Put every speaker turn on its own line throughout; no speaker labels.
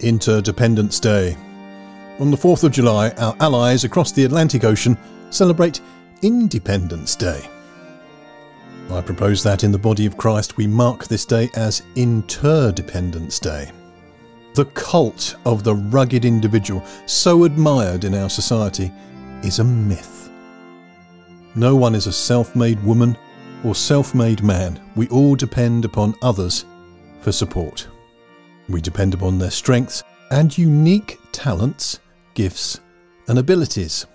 Interdependence Day. On the 4th of July, our allies across the Atlantic Ocean celebrate Independence Day. I propose that in the body of Christ we mark this day as Interdependence Day. The cult of the rugged individual, so admired in our society, is a myth. No one is a self made woman or self made man. We all depend upon others for support. We depend upon their strengths and unique talents, gifts, and abilities.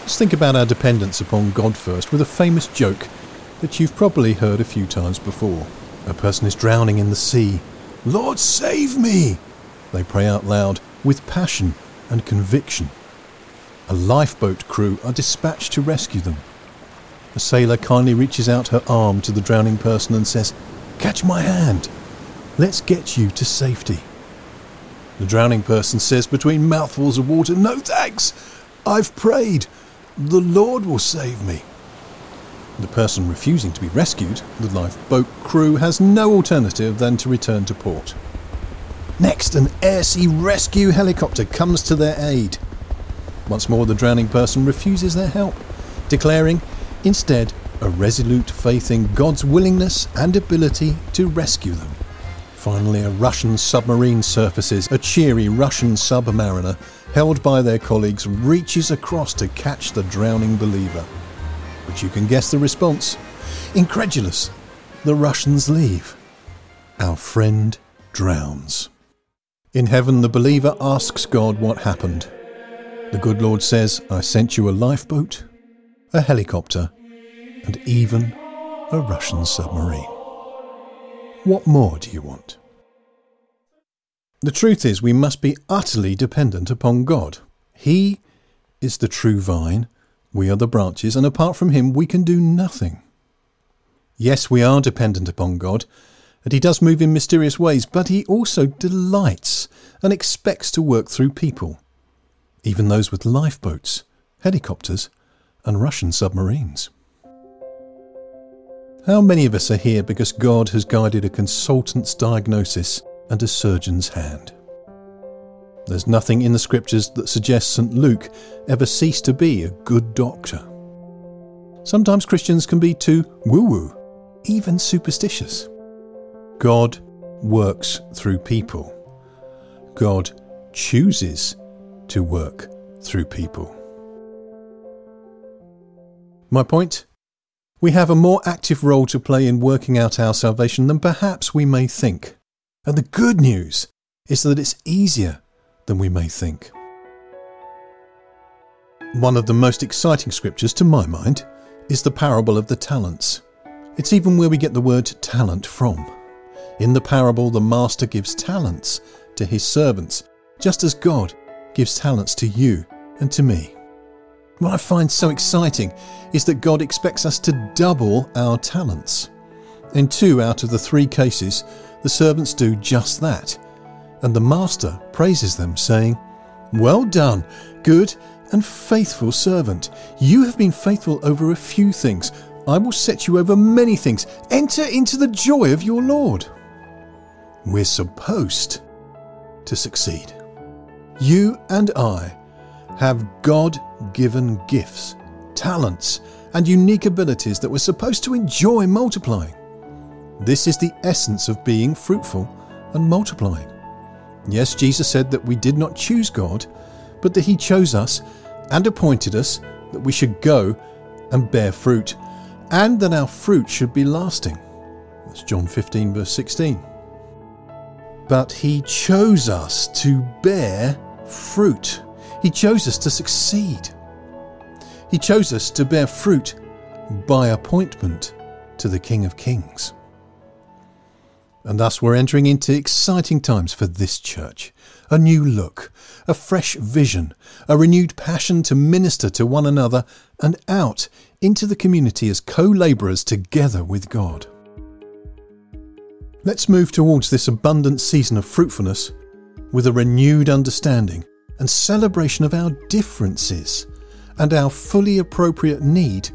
Let's think about our dependence upon God first with a famous joke that you've probably heard a few times before. A person is drowning in the sea. Lord, save me! They pray out loud with passion and conviction. A lifeboat crew are dispatched to rescue them. A sailor kindly reaches out her arm to the drowning person and says, Catch my hand! Let's get you to safety. The drowning person says between mouthfuls of water, No thanks! I've prayed. The Lord will save me. The person refusing to be rescued, the lifeboat crew, has no alternative than to return to port. Next, an air sea rescue helicopter comes to their aid. Once more, the drowning person refuses their help, declaring, instead, a resolute faith in God's willingness and ability to rescue them. Finally, a Russian submarine surfaces. A cheery Russian submariner, held by their colleagues, reaches across to catch the drowning believer. But you can guess the response. Incredulous, the Russians leave. Our friend drowns. In heaven, the believer asks God what happened. The good Lord says, I sent you a lifeboat, a helicopter, and even a Russian submarine. What more do you want? The truth is, we must be utterly dependent upon God. He is the true vine, we are the branches, and apart from Him, we can do nothing. Yes, we are dependent upon God, and He does move in mysterious ways, but He also delights and expects to work through people, even those with lifeboats, helicopters, and Russian submarines. How many of us are here because God has guided a consultant's diagnosis and a surgeon's hand? There's nothing in the scriptures that suggests St. Luke ever ceased to be a good doctor. Sometimes Christians can be too woo woo, even superstitious. God works through people. God chooses to work through people. My point? We have a more active role to play in working out our salvation than perhaps we may think. And the good news is that it's easier than we may think. One of the most exciting scriptures, to my mind, is the parable of the talents. It's even where we get the word talent from. In the parable, the master gives talents to his servants, just as God gives talents to you and to me. What I find so exciting is that God expects us to double our talents. In two out of the three cases, the servants do just that, and the master praises them, saying, Well done, good and faithful servant. You have been faithful over a few things. I will set you over many things. Enter into the joy of your Lord. We're supposed to succeed. You and I have God given gifts, talents, and unique abilities that we're supposed to enjoy multiplying. This is the essence of being fruitful and multiplying. Yes, Jesus said that we did not choose God, but that He chose us and appointed us that we should go and bear fruit, and that our fruit should be lasting. That's John 15, verse 16. But He chose us to bear fruit. He chose us to succeed. He chose us to bear fruit by appointment to the King of Kings. And thus we're entering into exciting times for this church. A new look, a fresh vision, a renewed passion to minister to one another and out into the community as co labourers together with God. Let's move towards this abundant season of fruitfulness with a renewed understanding and celebration of our differences and our fully appropriate need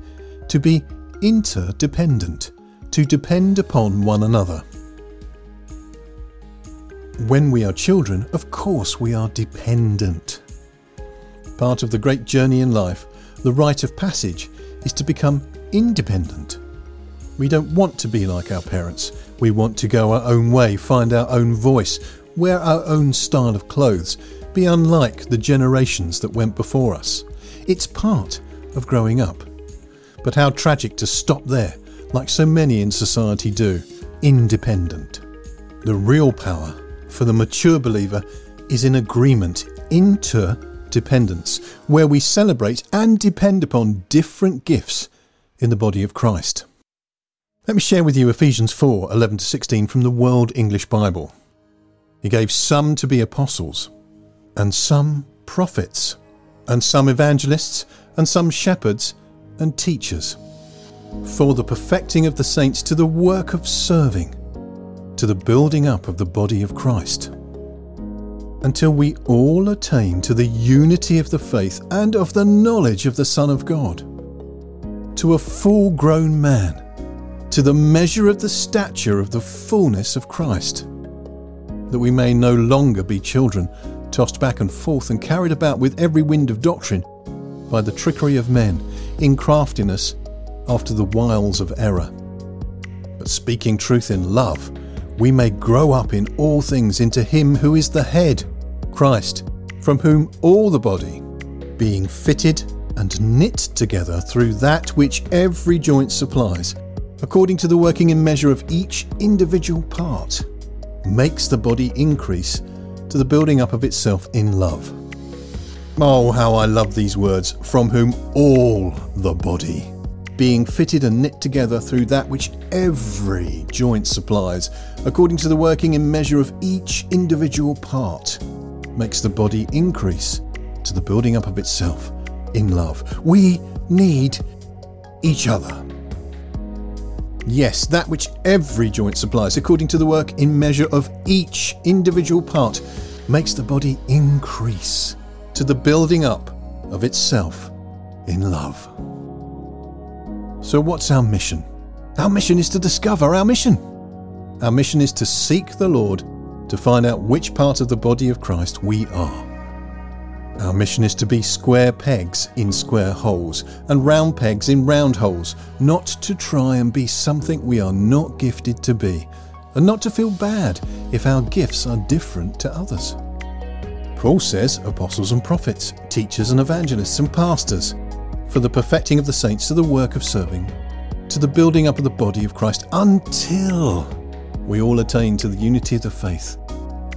to be interdependent, to depend upon one another. when we are children, of course we are dependent. Part of the great journey in life, the rite of passage, is to become independent. We don't want to be like our parents. We want to go our own way, find our own voice, wear our own style of clothes, be unlike the generations that went before us. It's part of growing up. But how tragic to stop there, like so many in society do, independent. The real power for the mature believer is in agreement, interdependence, where we celebrate and depend upon different gifts in the body of Christ. Let me share with you Ephesians 4 11 to 16 from the World English Bible. He gave some to be apostles, and some prophets, and some evangelists, and some shepherds and teachers, for the perfecting of the saints to the work of serving, to the building up of the body of Christ, until we all attain to the unity of the faith and of the knowledge of the Son of God, to a full grown man to the measure of the stature of the fullness of Christ, that we may no longer be children, tossed back and forth and carried about with every wind of doctrine by the trickery of men, in craftiness after the wiles of error. But speaking truth in love, we may grow up in all things into Him who is the head, Christ, from whom all the body, being fitted and knit together through that which every joint supplies, according to the working in measure of each individual part, makes the body increase to the building up of itself in love. Oh, how I love these words, from whom all the body, being fitted and knit together through that which every joint supplies, according to the working in measure of each individual part, makes the body increase to the building up of itself in love. We need each other. Yes, that which every joint supplies, according to the work in measure of each individual part, makes the body increase to the building up of itself in love. So, what's our mission? Our mission is to discover our mission. Our mission is to seek the Lord to find out which part of the body of Christ we are. Our mission is to be square pegs in square holes and round pegs in round holes, not to try and be something we are not gifted to be, and not to feel bad if our gifts are different to others. Paul says apostles and prophets, teachers and evangelists and pastors, for the perfecting of the saints to the work of serving, to the building up of the body of Christ, until we all attain to the unity of the faith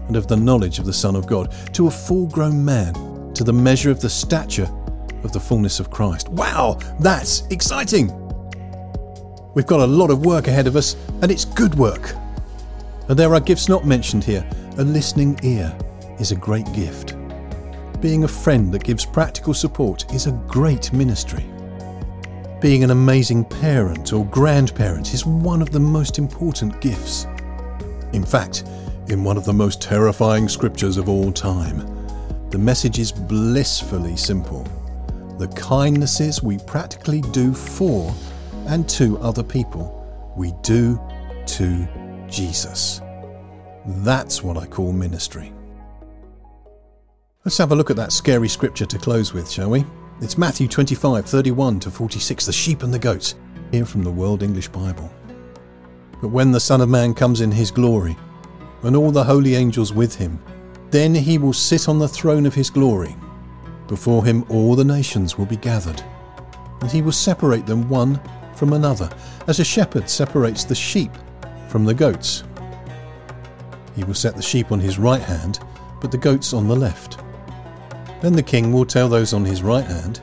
and of the knowledge of the Son of God, to a full grown man to the measure of the stature of the fullness of Christ. Wow, that's exciting! We've got a lot of work ahead of us, and it's good work. And there are gifts not mentioned here. A listening ear is a great gift. Being a friend that gives practical support is a great ministry. Being an amazing parent or grandparent is one of the most important gifts. In fact, in one of the most terrifying scriptures of all time, the message is blissfully simple. The kindnesses we practically do for and to other people, we do to Jesus. That's what I call ministry. Let's have a look at that scary scripture to close with, shall we? It's Matthew 25, 31 to 46, the sheep and the goats, here from the World English Bible. But when the Son of Man comes in his glory, and all the holy angels with him, then he will sit on the throne of his glory. Before him all the nations will be gathered, and he will separate them one from another, as a shepherd separates the sheep from the goats. He will set the sheep on his right hand, but the goats on the left. Then the king will tell those on his right hand,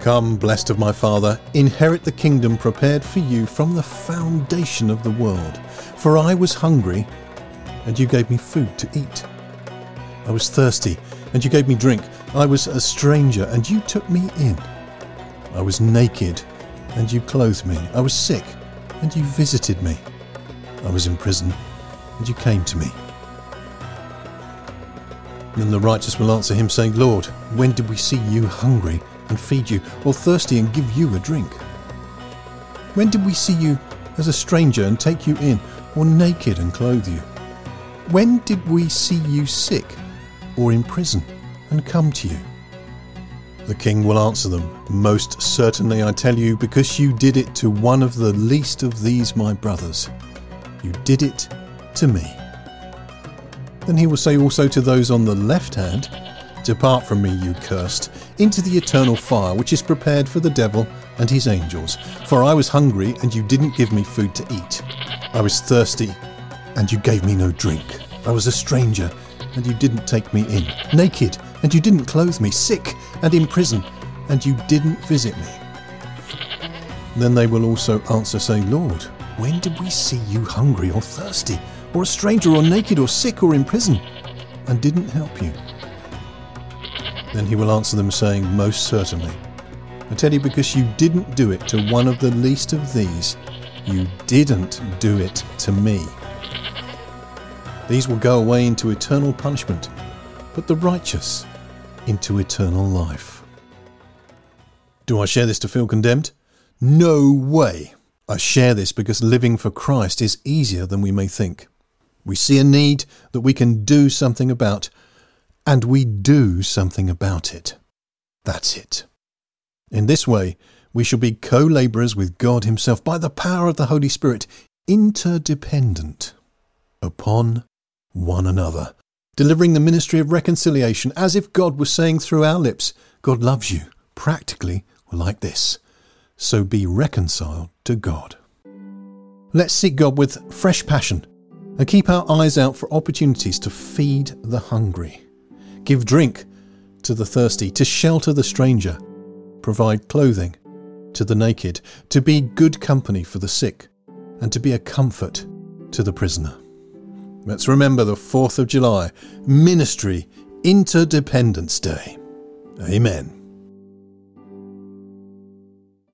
Come, blessed of my Father, inherit the kingdom prepared for you from the foundation of the world. For I was hungry, and you gave me food to eat. I was thirsty, and you gave me drink. I was a stranger, and you took me in. I was naked, and you clothed me. I was sick, and you visited me. I was in prison, and you came to me. Then the righteous will answer him, saying, Lord, when did we see you hungry and feed you, or thirsty and give you a drink? When did we see you as a stranger and take you in, or naked and clothe you? When did we see you sick or in prison and come to you? The king will answer them, Most certainly I tell you, because you did it to one of the least of these my brothers. You did it to me. Then he will say also to those on the left hand, Depart from me, you cursed, into the eternal fire which is prepared for the devil and his angels. For I was hungry, and you didn't give me food to eat. I was thirsty, and you gave me no drink. I was a stranger, and you didn't take me in. Naked, and you didn't clothe me. Sick, and in prison, and you didn't visit me. Then they will also answer, saying, Lord, when did we see you hungry or thirsty, or a stranger, or naked, or sick, or in prison, and didn't help you? Then he will answer them, saying, Most certainly. I tell you, because you didn't do it to one of the least of these, you didn't do it to me. These will go away into eternal punishment, but the righteous into eternal life. Do I share this to feel condemned? No way. I share this because living for Christ is easier than we may think. We see a need that we can do something about, and we do something about it. That's it. In this way, we shall be co labourers with God Himself by the power of the Holy Spirit, interdependent upon one another delivering the ministry of reconciliation as if God was saying through our lips, God loves you, practically like this. So be reconciled to God. Let's seek God with fresh passion and keep our eyes out for opportunities to feed the hungry, give drink to the thirsty, to shelter the stranger, provide clothing to the naked, to be good company for the sick, and to be a comfort to the prisoner. Let's remember the 4th of July, Ministry Interdependence Day. Amen.